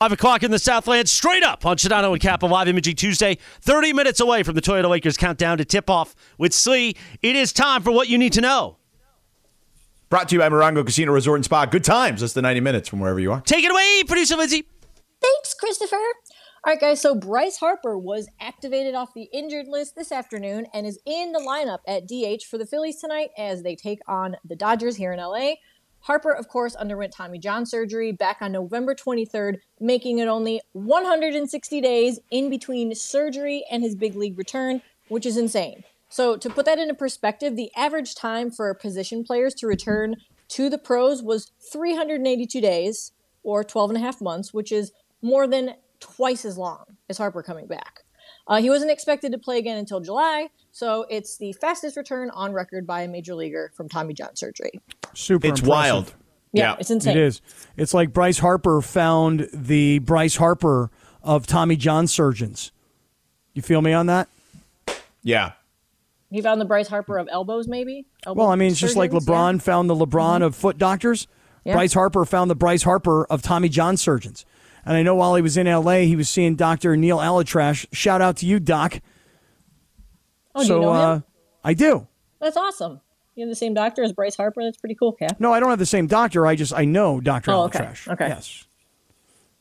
5 o'clock in the Southland, straight up on Sedano and Kappa Live Imaging Tuesday, 30 minutes away from the Toyota Lakers countdown to tip off with Slee. It is time for what you need to know. Brought to you by Morongo Casino Resort and Spa. Good times. That's the 90 minutes from wherever you are. Take it away, producer Lindsay. Thanks, Christopher. All right, guys. So Bryce Harper was activated off the injured list this afternoon and is in the lineup at DH for the Phillies tonight as they take on the Dodgers here in LA. Harper, of course, underwent Tommy John surgery back on November 23rd, making it only 160 days in between surgery and his big league return, which is insane. So, to put that into perspective, the average time for position players to return to the pros was 382 days or 12 and a half months, which is more than twice as long as Harper coming back. Uh, he wasn't expected to play again until July, so it's the fastest return on record by a major leaguer from Tommy John surgery. Super It's impressive. wild. Yeah, Yeah. it's insane. It is. It's like Bryce Harper found the Bryce Harper of Tommy John surgeons. You feel me on that? Yeah. He found the Bryce Harper of elbows, maybe. Elbow Well, I mean, it's just like LeBron yeah. found the LeBron of foot doctors. Yeah. Bryce Harper found the Bryce Harper of Tommy John surgeons. And I know while he was in LA, he was seeing Dr. Neal ElAttrache. Shout out to you, Doc. Oh, do so you know uh, him? I do. That's awesome. You have the same doctor as Bryce Harper. That's pretty cool, Cap. No, I don't have the same doctor. I just I know Dr. Oh, okay. ElAttrache. Okay. Yes.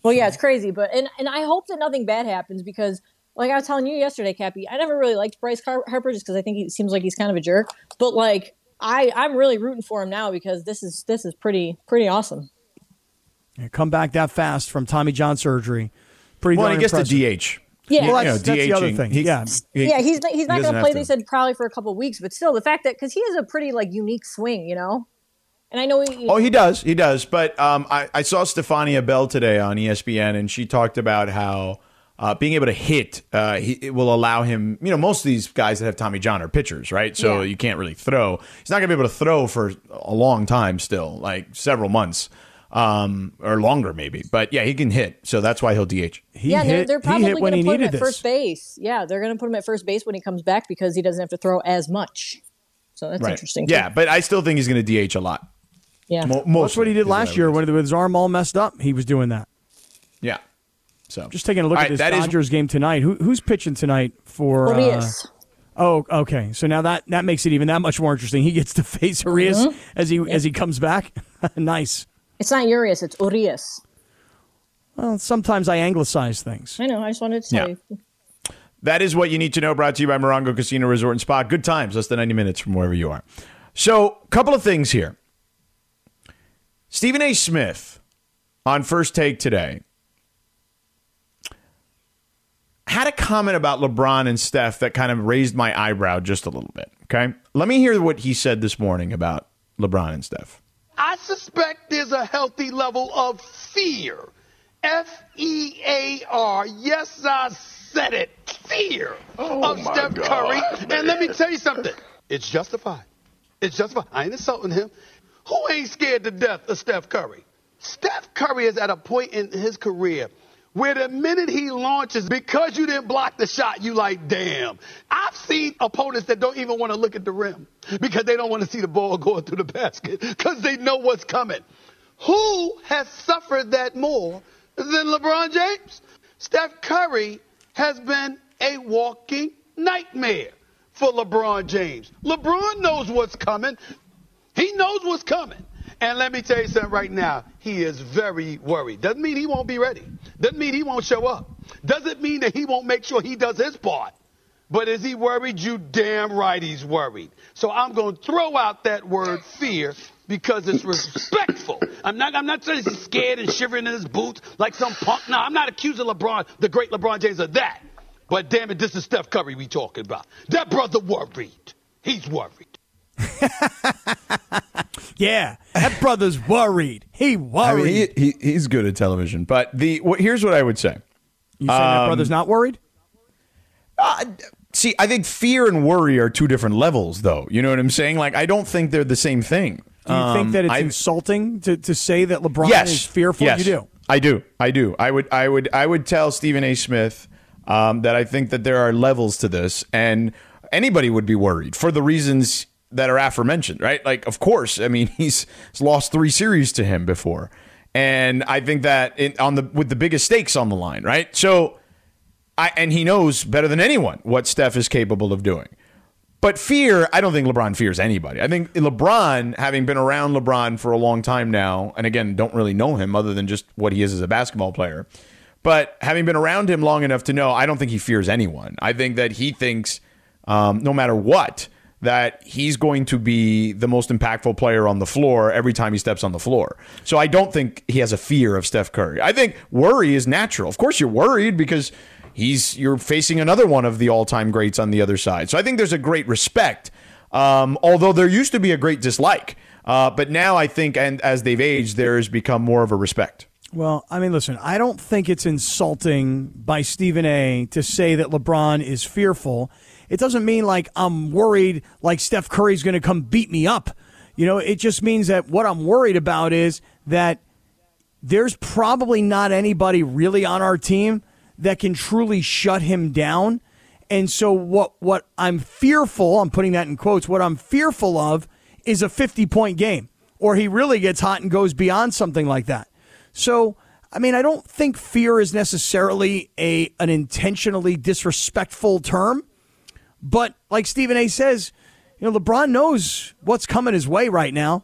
Well, yeah, it's crazy, but and and I hope that nothing bad happens because, like I was telling you yesterday, Cappy, I never really liked Bryce Har- Harper just because I think he seems like he's kind of a jerk. But like, I I'm really rooting for him now because this is this is pretty pretty awesome. Yeah, come back that fast from Tommy John surgery. Pretty Well, he gets impressive. the DH. Yeah. Well, You know, that's, that's the other thing. He- yeah. he- yeah, he's not, he's not he going to play. They said probably for a couple of weeks, but still, the fact that because he has a pretty like unique swing, you know. And I know he. Oh, he does. He does. But um, I, I saw Stephania Bell today on ESPN, and she talked about how uh, being able to hit uh, he, it will allow him. You know, most of these guys that have Tommy John are pitchers, right? So Yeah. you can't really throw. He's not going to be able to throw for a long time still, like several months um, or longer, maybe. But yeah, he can hit. So that's why he'll DH. He yeah, they're, they're probably going to put him at this. first base. Yeah, they're going to put him at first base when he comes back because he doesn't have to throw as much. So that's Right. interesting. too. Yeah, but I still think he's going to DH a lot. yeah. Mo- That's mostly what he did last year when with his arm all messed up. He was doing that. Yeah. So Just taking a look All at this that is- Dodgers game tonight. Who, who's pitching tonight for? Uh, oh, okay. So now that that makes it even that much more interesting. He gets to face Urias Mm-hmm. as he as he comes back. nice. It's not Urias, it's Urias. Well, sometimes I anglicize things. I know. I just wanted to tell Yeah. you. That is what you need to know. Brought to you by Morongo Casino Resort and Spa. Good times, less than 90 minutes from wherever you are. So, a couple of things here. Stephen A. Smith on First Take today had a comment about LeBron and Steph that kind of raised my eyebrow just a little bit. Okay. Let me hear what he said this morning about LeBron and Steph. I suspect there's a healthy level of fear. F E A R. Yes, I said it. Fear of Steph Curry. And let me tell you something. It's justified. It's justified. I ain't insulting him. Who ain't scared to death of Steph Curry? Steph Curry is at a point in his career where the minute he launches, because you didn't block the shot, you like, damn. I've seen opponents that don't even want to look at the rim because they don't want to see the ball going through the basket because they know what's coming. Who has suffered that more than LeBron James? Steph Curry has been a walking nightmare for LeBron James. LeBron knows what's coming. He knows what's coming. And let me tell you something right now. He is very worried. Doesn't mean he won't be ready. Doesn't mean he won't show up. Doesn't mean that he won't make sure he does his part. But is he worried? You damn right he's worried. So I'm going to throw out that word fear because it's respectful. I'm not, I'm not saying he's scared and shivering in his boots like some punk. No, I'm not accusing LeBron, the great LeBron James, of that. But damn it, this is Steph Curry we talking about. That brother worried. He's worried. Yeah, that brother's worried. He I worried. mean, he, he, he's good at television. But the what, here's what I would say. you saying that brother's not worried? See, I think fear and worry are two different levels, though. You know what I'm saying? Like, I don't think they're the same thing. Do you think Um, that it's I- insulting to, to say that LeBron yes. is fearful? Yes. You do. I do. I do. I would. I would. I would tell Stephen A. Smith um, that I think that there are levels to this, and anybody would be worried for the reasons that are aforementioned. Right? Like, of course. I mean, he's, he's lost three series to him before, and I think that in, on the with the biggest stakes on the line. Right? So, I and he knows better than anyone what Steph is capable of doing. But fear, I don't think LeBron fears anybody. I think LeBron, having been around LeBron for a long time now, and again, don't really know him other than just what he is as a basketball player, but having been around him long enough to know, I don't think he fears anyone. I think that he thinks, um, no matter what, that he's going to be the most impactful player on the floor every time he steps on the floor. So I don't think he has a fear of Steph Curry. I think worry is natural. Of course, you're worried because he's you're facing another one of the all-time greats on the other side. So I think there's a great respect, um, although there used to be a great dislike. Uh, but now I think, and as they've aged, there has become more of a respect. Well, I mean, listen, I don't think it's insulting by Stephen A to say that LeBron is fearful. It doesn't mean like I'm worried like Steph Curry's going to come beat me up. You know, it just means that what I'm worried about is that there's probably not anybody really on our team that can truly shut him down. And so what what I'm fearful, I'm putting that in quotes, what I'm fearful of is a 50 point game or he really gets hot and goes beyond something like that. So, I mean, I don't think fear is necessarily a an intentionally disrespectful term, but like Stephen A says, you know, LeBron knows what's coming his way right now.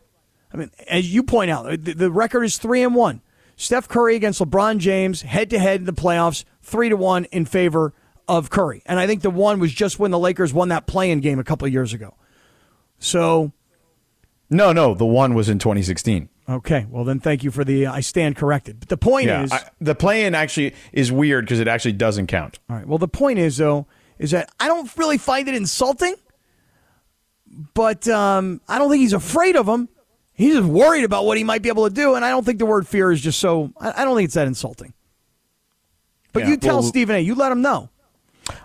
I mean, as you point out, the, the record is 3 and 1. Steph Curry against LeBron James head to head in the playoffs, 3 to 1 in favor of Curry. And I think the one was just when the Lakers won that play-in game a couple of years ago. So, No, no, the one was in 2016. okay, well then thank you for the uh, I stand corrected. But the point Yeah, is I, the play-in actually is weird because it actually doesn't count. All right. Well, the point is though is that I don't really find it insulting, but um, I don't think he's afraid of him. He's just worried about what he might be able to do, and I don't think the word fear is just so. I, I don't think it's that insulting. But Yeah, you tell well- Stephen A. You let him know.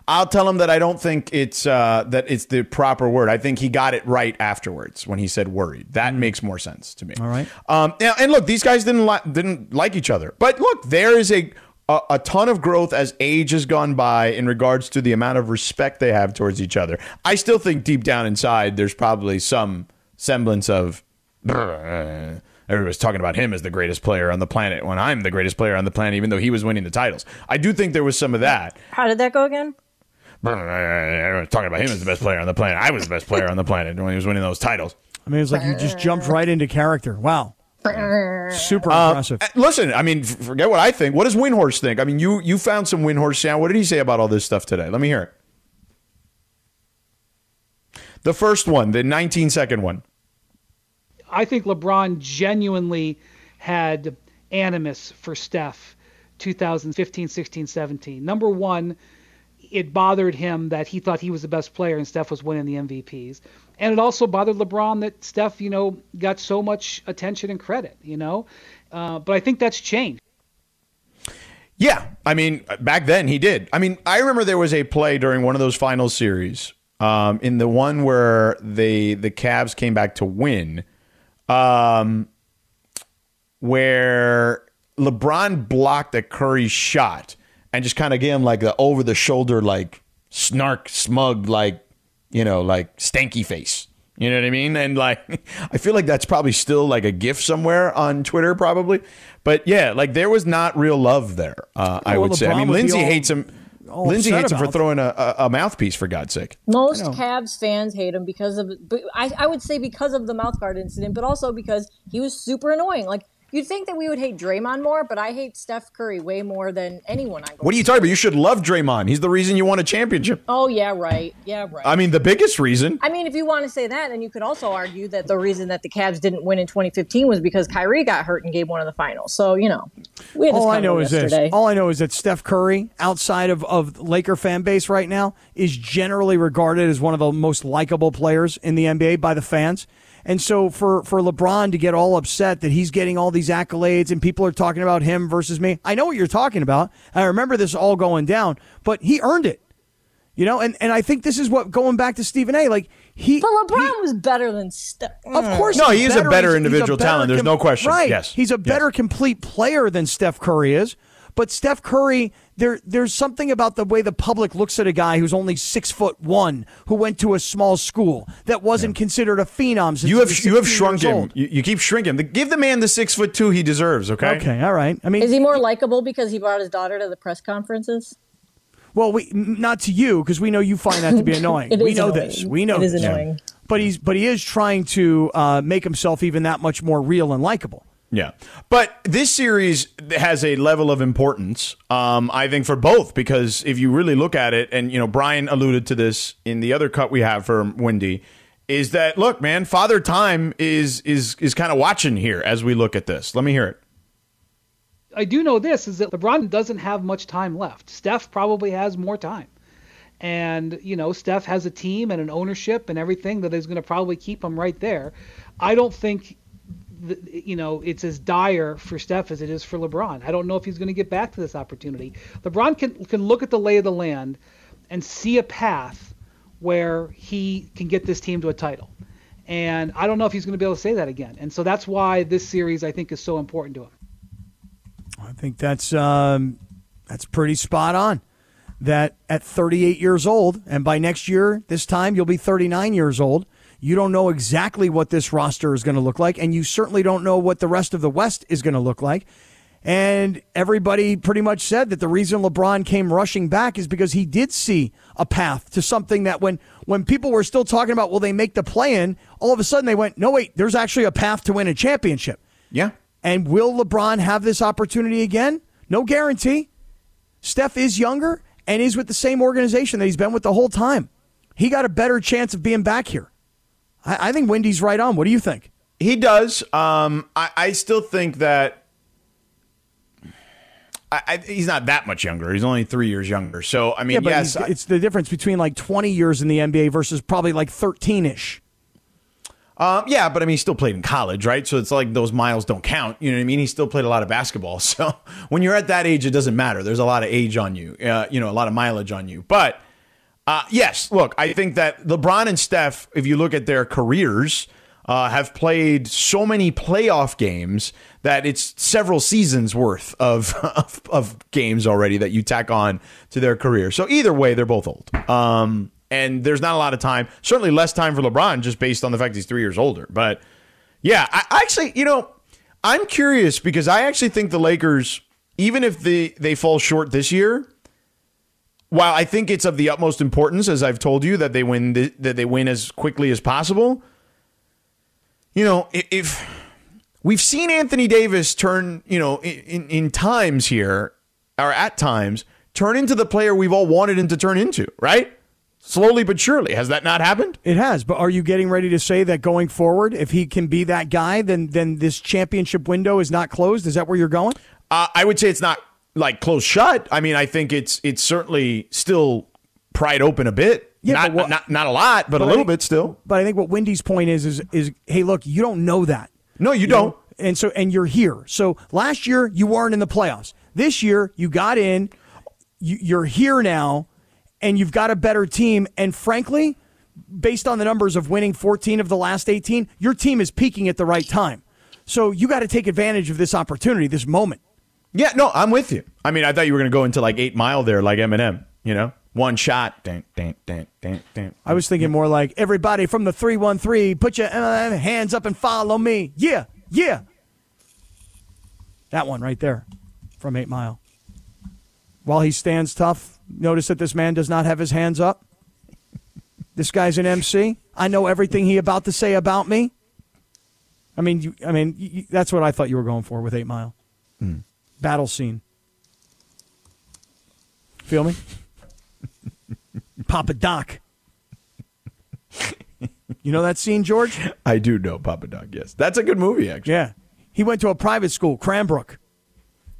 I'll tell him that I don't think it's uh, that it's the proper word. I think he got it right afterwards when he said worried. That makes more sense to me. All right. Um, and, and look, these guys didn't li- didn't like each other, but look, there is a, a a ton of growth as age has gone by in regards to the amount of respect they have towards each other. I still think deep down inside, there's probably some semblance of. Everybody's talking about him as the greatest player on the planet when I'm the greatest player on the planet, even though he was winning the titles. I do think there was some of that. How did that go again? Everyone's talking about him as the best player on the planet. I was the best player on the planet when he was winning those titles. I mean, it's like you just jumped right into character. Wow. Super Uh, impressive. uh, listen, I mean, forget what I think. What does Windhorst think? I mean, you you found some Windhorst sound. What did he say about all this stuff today? Let me hear it. The first one, the 19 second one. I think LeBron genuinely had animus for Steph 2015, 16, 17. Number one, it bothered him that he thought he was the best player and Steph was winning the MVPs. And it also bothered LeBron that Steph, you know, got so much attention and credit, you know. Uh, but I think that's changed. Yeah, I mean, back then he did. I mean, I remember there was a play during one of those final series, um, in the one where they the Cavs came back to win, um, where LeBron blocked a Curry shot and just kind of gave him like the over the shoulder, like snark, smug, like you know, like stanky face. You know what I mean? And like, I feel like that's probably still like a gif somewhere on Twitter, probably. But yeah, like there was not real love there. Uh, I Well, would say. I mean, Lindsay all- hates him. Lindsay hates him for throwing a, a, a mouthpiece, for God's sake. Most Cavs fans hate him because of, but I, I would say because of the mouth guard incident, but also because he was super annoying. Like you'd think that we would hate Draymond more, but I hate Steph Curry way more than anyone I. What are you talking about? You should love Draymond. He's the reason you won a championship. Oh yeah, right. Yeah, right. I mean, the biggest reason. I mean, if you want to say that, then you could also argue that the reason that the Cavs didn't win in 2015 was because Kyrie got hurt in Game One of the Finals. So you know, we had this All I know convo is yesterday. this. All I know is that Steph Curry, outside of, of Laker fan base right now, is generally regarded as one of the most likable players in the NBA by the fans. And so for for LeBron to get all upset that he's getting all these accolades and people are talking about him versus me, I know what you're talking about. I remember this all going down, but he earned it. You know, and, and I think this is what going back to Stephen A. Like he, But LeBron he- was better than Steph. of mm. course, No, he's he is a better He's- he's individual better talent. There's no question. Right? Yes. he's a Yes. better complete player than Steph Curry is. But Steph Curry, there, there's something about the way the public looks at a guy who's only six foot one, who went to a small school that wasn't considered a phenom. Since You he have was you have 16 shrunk him. You, you keep shrinking. The, give the man the six foot two he deserves. Okay. Okay, all right. I mean, Is he more likable because he brought his daughter to the press conferences? Well, we not to you because we know you find that to be annoying. It we know annoying. this. We know It is this. annoying. But he's but he is trying to uh, make himself even that much more real and likable. Yeah. But this series has a level of importance, um, I think, for both, because if you really look at it, and, you know, Brian alluded to this in the other cut we have for Wendy, is that, look, man, Father Time is is is kind of watching here as we look at this. Let me hear it. I do know this is that LeBron doesn't have much time left. Steph probably has more time. And, you know, Steph has a team and an ownership and everything that is going to probably keep him right there. I don't think, th- you know, it's as dire for Steph as it is for LeBron. I don't know if he's going to get back to this opportunity. LeBron can, can look at the lay of the land and see a path where he can get this team to a title. And I don't know if he's going to be able to say that again. And so that's why this series, I think, is so important to him. I think that's um, that's pretty spot on. That at 38 years old, and by next year, this time you'll be 39 years old. You don't know exactly what this roster is going to look like, and you certainly don't know what the rest of the West is going to look like. And everybody pretty much said that the reason LeBron came rushing back is because he did see a path to something that when when people were still talking about will they make the play in, all of a sudden they went, no wait, there's actually a path to win a championship. Yeah. And will LeBron have this opportunity again? No guarantee. Steph is younger and is with the same organization that he's been with the whole time. He got a better chance of being back here. I, I think Wendy's right on. What do you think? He does. Um, I, I still think that I, I, he's not that much younger. He's only three years younger. So I mean, yeah, but yes, I- it's the difference between like 20 years in the NBA versus probably like 13 ish. Um, yeah, but I mean, he still played in college, right? So it's like those miles don't count. You know what I mean? He still played a lot of basketball. So when you're at that age, it doesn't matter. There's a lot of age on you, uh, you know, a lot of mileage on you. But uh, yes, look, I think that LeBron and Steph, if you look at their careers, uh, have played so many playoff games that it's several seasons worth of, of of games already that you tack on to their career. So either way, they're both old. Um, and there's not a lot of time. Certainly less time for LeBron, just based on the fact he's three years older. But yeah, I, I actually, you know, I'm curious because I actually think the Lakers, even if they they fall short this year, while I think it's of the utmost importance, as I've told you, that they win th- that they win as quickly as possible. You know, i- if we've seen Anthony Davis turn, you know, in, in, in times here, or at times, turn into the player we've all wanted him to turn into, right? Slowly but surely. Has that not happened? It has, but are you getting ready to say that going forward, if he can be that guy, then then this championship window is not closed? Is that where you're going? Uh, I would say it's not like close shut. I mean, I think it's it's certainly still pried open a bit. Yeah, not, what- not not a lot, but, But a little think- bit still. But I think what Wendy's point is is is hey, look, you don't know that. No, you, don't. know? And so and you're here. So last year you weren't in the playoffs. This year you got in. You, you're here now, and you've got a better team. And frankly, based on the numbers of winning 14 of the last 18, your team is peaking at the right time. So you got to take advantage of this opportunity, this moment. Yeah, no, I'm with you. I mean, I thought you were going to go into like eight mile there, like Eminem. You know, one shot. Dun, dun, dun, dun, dun. I was thinking more like everybody from the 313, put your uh, hands up and follow me. Yeah, yeah. That one right there from 8 Mile. While he stands tough, notice that this man does not have his hands up. This guy's an MC. I know everything he about to say about me. I mean, you, I mean, you, that's what I thought you were going for with 8 Mile. Battle scene. Feel me? Papa Doc. You know that scene, George? I do know Papa Doc, Yes, that's a good movie actually. Yeah. He went to a private school, Cranbrook.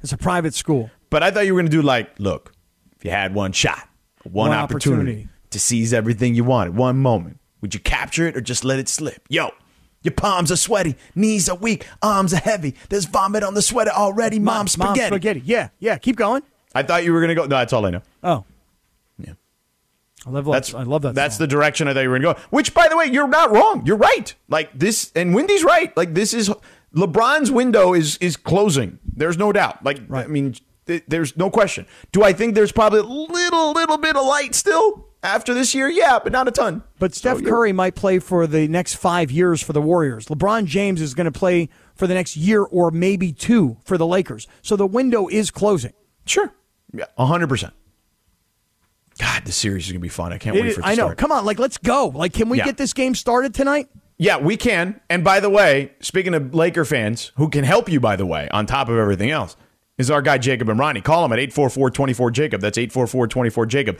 It's a private school. But I thought you were going to do like, look, if you had one shot, one, One opportunity, opportunity. to seize everything you wanted, one moment, would you capture it or just let it slip? Yo, Your palms are sweaty, knees are weak, arms are heavy. There's vomit on the sweater already. Mom spaghetti. Mom spaghetti. Yeah, yeah. Keep going. I thought you were going to go. No, that's all I know. Oh, Yeah. I love That's I love that. That's song. the direction I thought you were going to go. Which, by the way, you're not wrong. You're right. Like this, and Wendy's right. Like this is LeBron's window is is closing. There's no doubt. Like I mean, th- there's no question. Do I think there's probably a little little bit of light still after this year? Yeah, but not a ton. But Steph So Curry might play for the next five years for the Warriors. LeBron James is going to play for the next year or maybe two for the Lakers. So the window is closing. Sure. Yeah, hundred percent. God, this series is gonna be fun. I can't It wait for it to I know. start. Come on, like let's go. Like, can we Yeah. get this game started tonight? Yeah, we can. And by the way, speaking of Laker fans, who can help you, by the way, on top of everything else, is our guy Jacob and Ronnie. Call him at 844-24-JACOB. That's 844-24-JACOB.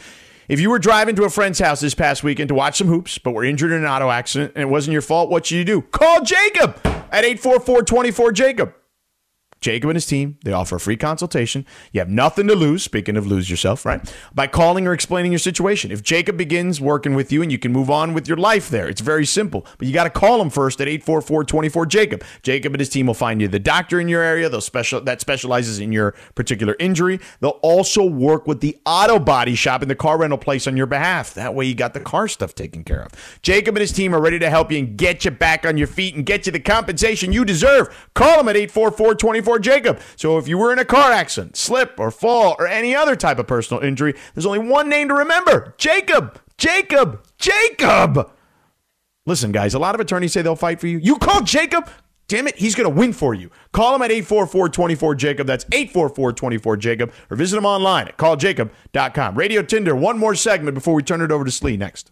If you were driving to a friend's house this past weekend to watch some hoops, but were injured in an auto accident and it wasn't your fault, what should you do? Call Jacob at 844-24-JACOB. Jacob and his team, they offer a free consultation. You have nothing to lose, speaking of lose yourself, right? By calling or explaining your situation. If Jacob begins working with you and you can move on with your life there, it's very simple. But you got to call him first at 844-24-JACOB. Jacob and his team will find you the doctor in your area they'll special, that specializes in your particular injury. They'll also work with the auto body shop and the car rental place on your behalf. That way you got the car stuff taken care of. Jacob and his team are ready to help you and get you back on your feet and get you the compensation you deserve. Call them at 844-24 Jacob. So if you were in a car accident, slip or fall or any other type of personal injury, there's only one name to remember. Jacob. Jacob. Jacob. Listen, guys, a lot of attorneys say they'll fight for you. You call Jacob. Damn it, he's going to win for you. Call him at 844-24-JACOB. That's 844-24-JACOB. Or visit him online at calljacob.com. Radio Tinder, one more segment before we turn it over to Slee next.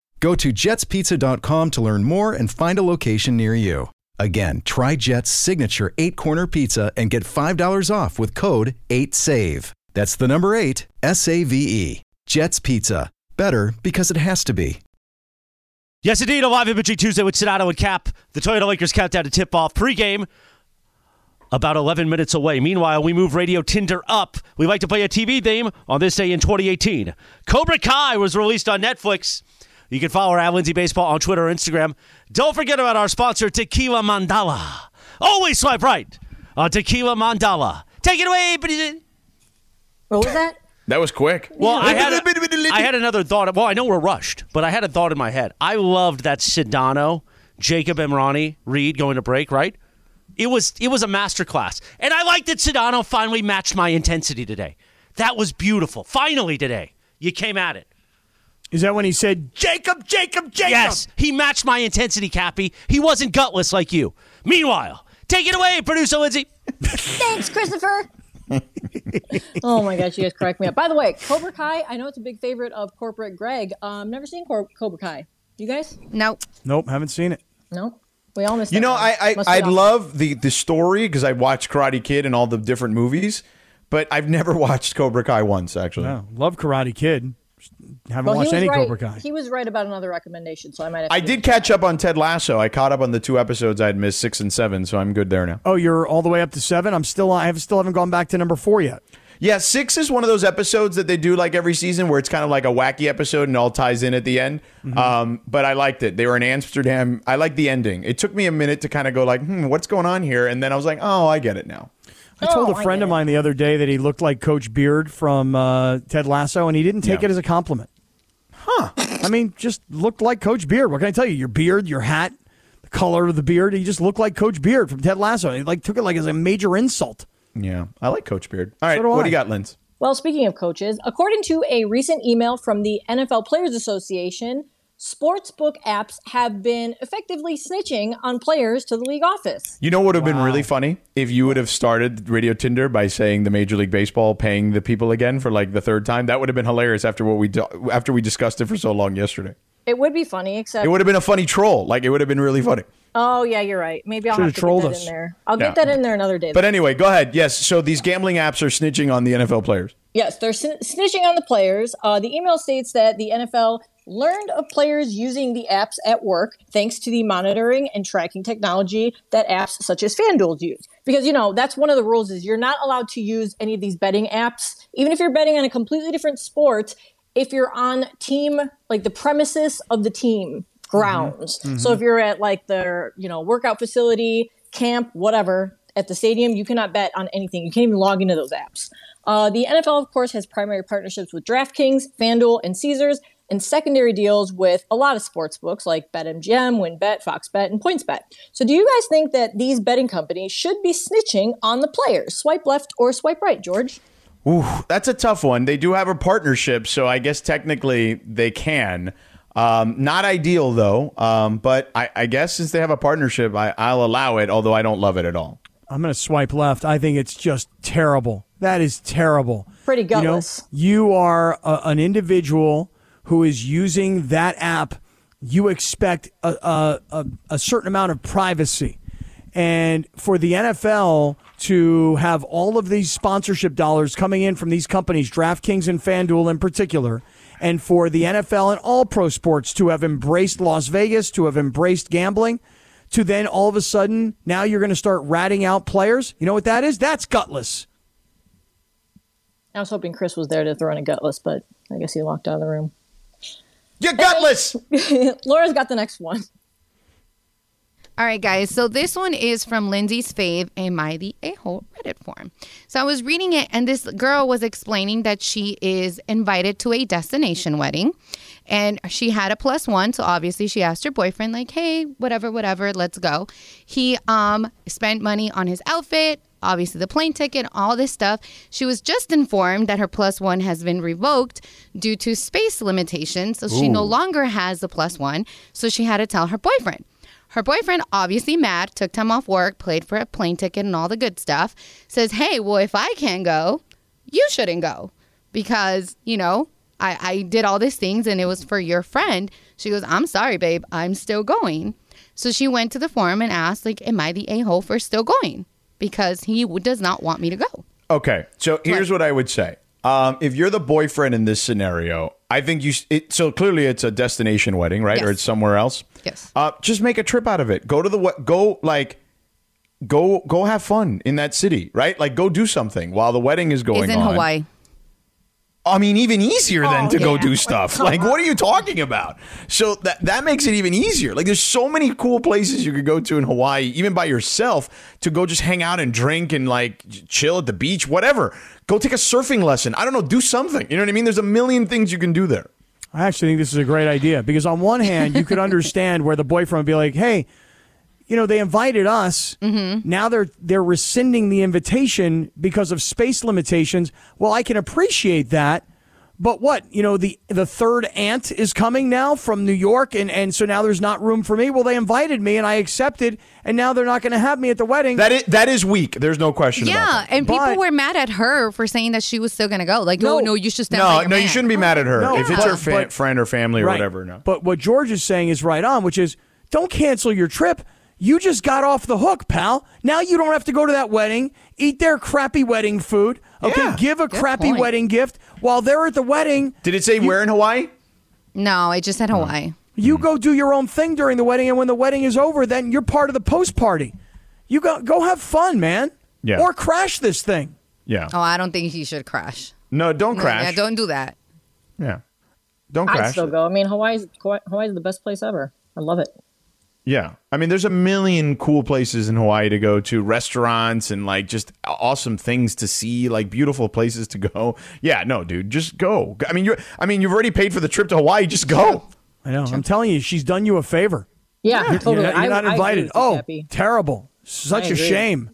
Go to jetspizza.com to learn more and find a location near you. Again, try Jet's signature eight corner pizza and get $5 off with code 8SAVE. That's the number eight, S A V E. Jet's Pizza. Better because it has to be. Yes, indeed. A live imaging Tuesday with Sedano and Cap. The Toyota Lakers countdown to tip off pregame. About 11 minutes away. Meanwhile, we move Radio Tinder up. We like to play a TV theme on this day in 2018. Cobra Kai was released on Netflix. You can follow our Lindsay Baseball on Twitter or Instagram. Don't forget about our sponsor, Tequila Mandala. Always swipe right on Tequila Mandala. Take it away. What was that? That was quick. Well, I had, a, I had another thought. Well, I know we're rushed, but I had a thought in my head. I loved that Sedano, Jacob Emrani, Reed going to break, right? It was it was a masterclass. And I liked that Sedano finally matched my intensity today. That was beautiful. Finally today. You came at it. Is that when he said, Jacob, Jacob, Jacob? Yes, he matched my intensity, Cappy. He wasn't gutless like you. Meanwhile, take it away, producer Lindsay. Thanks, Christopher. oh my gosh, you guys crack me up. By the way, Cobra Kai, I know it's a big favorite of corporate Greg. Um, never seen Cor- Cobra Kai. You guys? Nope. Nope, haven't seen it. No. We all missed. You know, one. I I Must be I awesome. love the the story because I watched Karate Kid and all the different movies, but I've never watched Cobra Kai once actually. No, love Karate Kid. Haven't Well, watched any right. Cobra Kai. He was right about another recommendation, so I might. Have I give did it- catch up on Ted Lasso. I caught up on the two episodes I had missed, six and seven, so I'm good there now. Oh, you're all the way up to seven. I'm still. I have still haven't gone back to number four yet. Yeah, six is one of those episodes that they do like every season where it's kind of like a wacky episode and all ties in at the end. Um, but I liked it. They were in Amsterdam. I liked the ending. It took me a minute to kind of go like, hmm, what's going on here? And then I was like, oh, I get it now. I told Oh, a I friend of mine the other day that he looked like Coach Beard from uh, Ted Lasso, and he didn't take Yeah. it as a compliment. Huh? I mean, just looked like Coach Beard. What can I tell you? Your beard, your hat, the color of the beard. He just looked like Coach Beard from Ted Lasso. He like took it like as a major insult. Yeah, I like Coach Beard. All right, do what do you got, Linz? Well, speaking of coaches, according to a recent email from the NFL Players Association, sportsbook apps have been effectively snitching on players to the league office. You know what would have been really funny if you would have started Radio Tinder by saying the Major League Baseball paying the people again for like the third time. That would have been hilarious after what we do- after we discussed it for so long yesterday. It would be funny, except It would have been a funny troll. Like it would have been really funny. oh yeah, you're right. Maybe I'll Should've have to trolled get that us. in there. I'll Yeah. get that in there another day. But anyway, go ahead. Yes. So these gambling apps are snitching on the NFL players. Yes, they're sn- snitching on the players. Uh, the email states that the NFL learned of players using the apps at work thanks to the monitoring and tracking technology that apps such as FanDuel use. Because you know that's one of the rules is you're not allowed to use any of these betting apps, even if you're betting on a completely different sport. If you're on team like the premises of the team grounds, so if you're at like their you know workout facility, camp, whatever, at the stadium, you cannot bet on anything. You can't even log into those apps. Uh, the NFL, of course, has primary partnerships with DraftKings, FanDuel, and Caesars, and secondary deals with a lot of sports books like BetMGM, WynnBET, FoxBet, and PointsBet. So, do you guys think that these betting companies should be snitching on the players? Swipe left or swipe right, George? Ooh, that's a tough one. They do have a partnership, so I guess technically they can. Um, not ideal though, um, but I, I guess since they have a partnership, I, I'll allow it. Although I don't love it at all. I'm going to swipe left. I think it's just terrible. That is terrible. Pretty You know, gutless. you are a, an individual who is using that app. You expect a, a, a, certain amount of privacy. And for the NFL to have all of these sponsorship dollars coming in from these companies, DraftKings and FanDuel in particular, and for the NFL and all pro sports to have embraced Las Vegas, to have embraced gambling, to then all of a sudden now you're going to start ratting out players. You know what that is? That's gutless. I was hoping Chris was there to throw in a gutless, but I guess he walked out of the room. You're gutless. Laura's got the next one. All right, guys. So this one is from Lindsay's fave, Am I the A-hole Reddit form? So I was reading it, and this girl was explaining that she is invited to a destination wedding, and she had a plus one. So obviously, she asked her boyfriend, like, "Hey, whatever, whatever, let's go." He um spent money on his outfit, obviously the plane ticket, all this stuff. She was just informed that her plus one has been revoked due to space limitations, so she no longer has the plus one. So she had to tell her boyfriend. Her boyfriend, obviously mad, took time off work, played for a plane ticket and all the good stuff, says, Hey, well, if I can't go, you shouldn't go because, you know, I, I did all these things and it was for your friend. She goes, I'm sorry, babe, I'm still going. So she went to the forum and asked, like, am I the a hole for still going? Because he does not want me to go. Okay, so here's what I would say. Um, if you're the boyfriend in this scenario, I think you. It, so clearly, it's a destination wedding, right? Or it's somewhere else. Yes. Uh, just make a trip out of it. Go to the go like go go have fun in that city, right? Like go do something while the wedding is going Is in on. Hawaii. I mean, even easier than Oh, to go do stuff. Like, what are you talking about? So that that makes it even easier. Like, there's so many cool places you could go to in Hawaii, even by yourself, to go just hang out and drink and like chill at the beach, whatever. Go take a surfing lesson. I don't know, do something. You know what I mean? There's a million things you can do there. I actually think this is a great idea because on one hand, you could understand where the boyfriend would be like, "Hey, you know, they invited us. Mm-hmm. Now they're they're rescinding the invitation because of space limitations." Well, I can appreciate that. But what, you know, the the third aunt is coming now from New York and and so now there's not room for me. Well, they invited me and I accepted and now they're not going to have me at the wedding. That is that is weak. There's no question about Yeah, that. and But- people were mad at her for saying that she was still gonna go. Like, no, No. no, you should stand by No, your no, you man. shouldn't be mad at her. No, if it's her fa- but- friend or family or Right. whatever, no. But what George is saying is right on, which is don't cancel your trip. You just got off the hook, pal. Now you don't have to go to that wedding, eat their crappy wedding food. Okay, Yeah. give a crappy point. wedding gift while they're at the wedding. Did it say where in Hawaii? No, it just said oh. Hawaii. You go do your own thing during the wedding, and when the wedding is over, then you're part of the post party. You go go have fun, man. Yeah. Or crash this thing. Yeah. Oh, I don't think he should crash. No, don't No, crash. Yeah, don't do that. yeah. Don't crash. I'd still go. I mean, Hawaii's Hawaii's the best place ever. I love it. Yeah. I mean, there's a million cool places in Hawaii to go to, restaurants and like just awesome things to see, like beautiful places to go. Yeah, no, dude, just go. I mean, you're I mean, you've already paid for the trip to Hawaii, just go. I know. I'm telling you, she's done you a favor. Yeah, totally. You're not, you're I- not I invited. with oh, Cappy. terrible. Such a shame.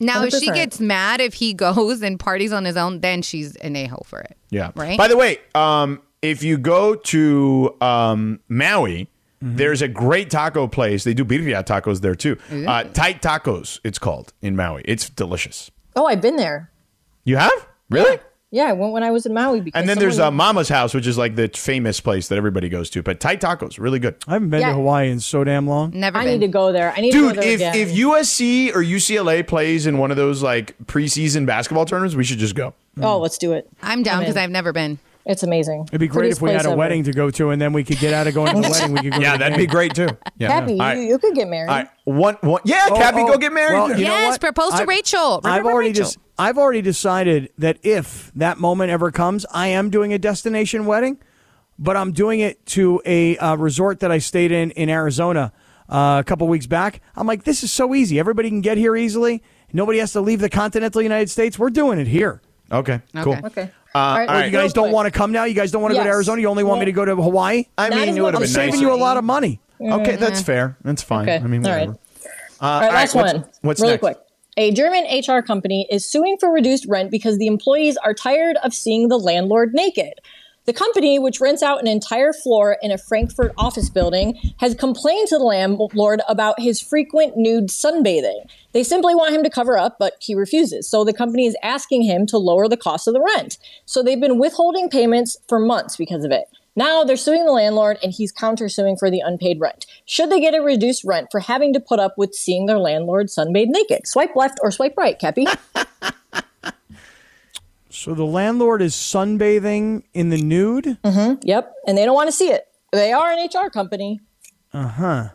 Now, if she gets mad if he goes and parties on his own, then she's an a hole for it. Yeah. Right? By the way, um, if you go to um, Maui, there's a great taco place. They do birria tacos there too. Uh, Tight Tacos, it's called in Maui. It's delicious. Oh, I've been there. You have? Really? Yeah, I went when I was in Maui. Because And then there's uh, someone- Mama's House, which is like the famous place that everybody goes to. But Tight Tacos, really good. I haven't been Yeah. to Hawaii in so damn long. Never I been. need to go there. I need to go Dude, there if, again. if USC or UCLA plays in one of those like preseason basketball tournaments, we should just go. oh, let's do it. I'm down because. I've never been. It's amazing. It'd be great Prettiest if we had place a ever. wedding to go to, and then we could get out of going to the wedding. We could go Yeah, to the that'd game. be great too. Yeah. Cappy, All right. you, you could get married. All right. One, one. Yeah, Oh, Cappy, oh, go get married. well, you know Yes, what? propose to I've- Rachel. I've Remember already Rachel? just I've already decided that if that moment ever comes, I am doing a destination wedding, but I'm doing it to a uh, resort that I stayed in in Arizona uh, a couple weeks back. I'm like, this is so easy. Everybody can get here easily. Nobody has to leave the continental United States. We're doing it here. Okay, cool. Okay. Okay. Uh, all right, all right, You guys don't want to come now. You guys don't want to go to Arizona. You only want me to go to Hawaii. I That mean, is it would what have I'm saving nice. you a lot of money. Okay, that's fair. That's fine. Okay. I mean, All right. whatever. Uh, All right, last what's, one. What's really next? quick. A German HR company is suing for reduced rent because the employees are tired of seeing the landlord naked. The company, which rents out an entire floor in a Frankfurt office building, has complained to the landlord about his frequent nude sunbathing. They simply want him to cover up, but he refuses. So the company is asking him to lower the cost of the rent. So they've been withholding payments for months because of it. Now they're suing the landlord and he's countersuing for the unpaid rent. Should they get a reduced rent for having to put up with seeing their landlord sunbathe naked? Swipe left or swipe right, Cappy. So the landlord is sunbathing in the nude. yep. And they don't want to see it. They are an HR company. Uh huh.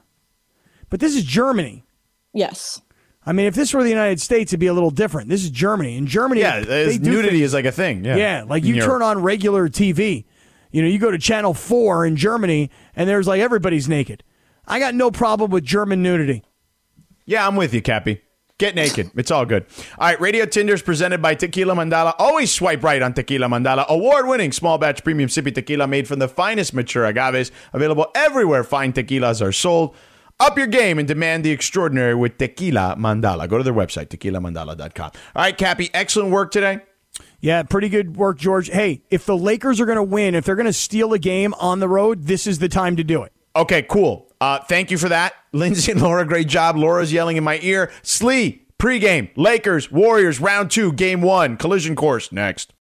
But this is Germany. Yes. I mean, if this were the United States, it'd be a little different. This is Germany. In Germany, Yeah, they do nudity things- is like a thing. Yeah, Yeah, like In you Europe. turn on regular TV. You know, you go to channel four in Germany, and there's like everybody's naked. I got no problem with German nudity. Yeah, I'm with you, Cappy. Get naked. It's all good. All right, Radio Tinder is presented by Tequila Mandala. Always swipe right on Tequila Mandala. Award winning small batch premium sippy tequila made from the finest mature agaves. Available everywhere fine tequilas are sold. Up your game and demand the extraordinary with Tequila Mandala. Go to their website, tequilamandala.com. All right, Cappy, excellent work today. Yeah, pretty good work, George. Hey, if the Lakers are going to win, if they're going to steal a game on the road, this is the time to do it. Okay, cool. Uh, thank you for that. Lindsay and Laura, great job. Laura's yelling in my ear. Slee, pregame, Lakers, Warriors, round two, game one, collision course, next.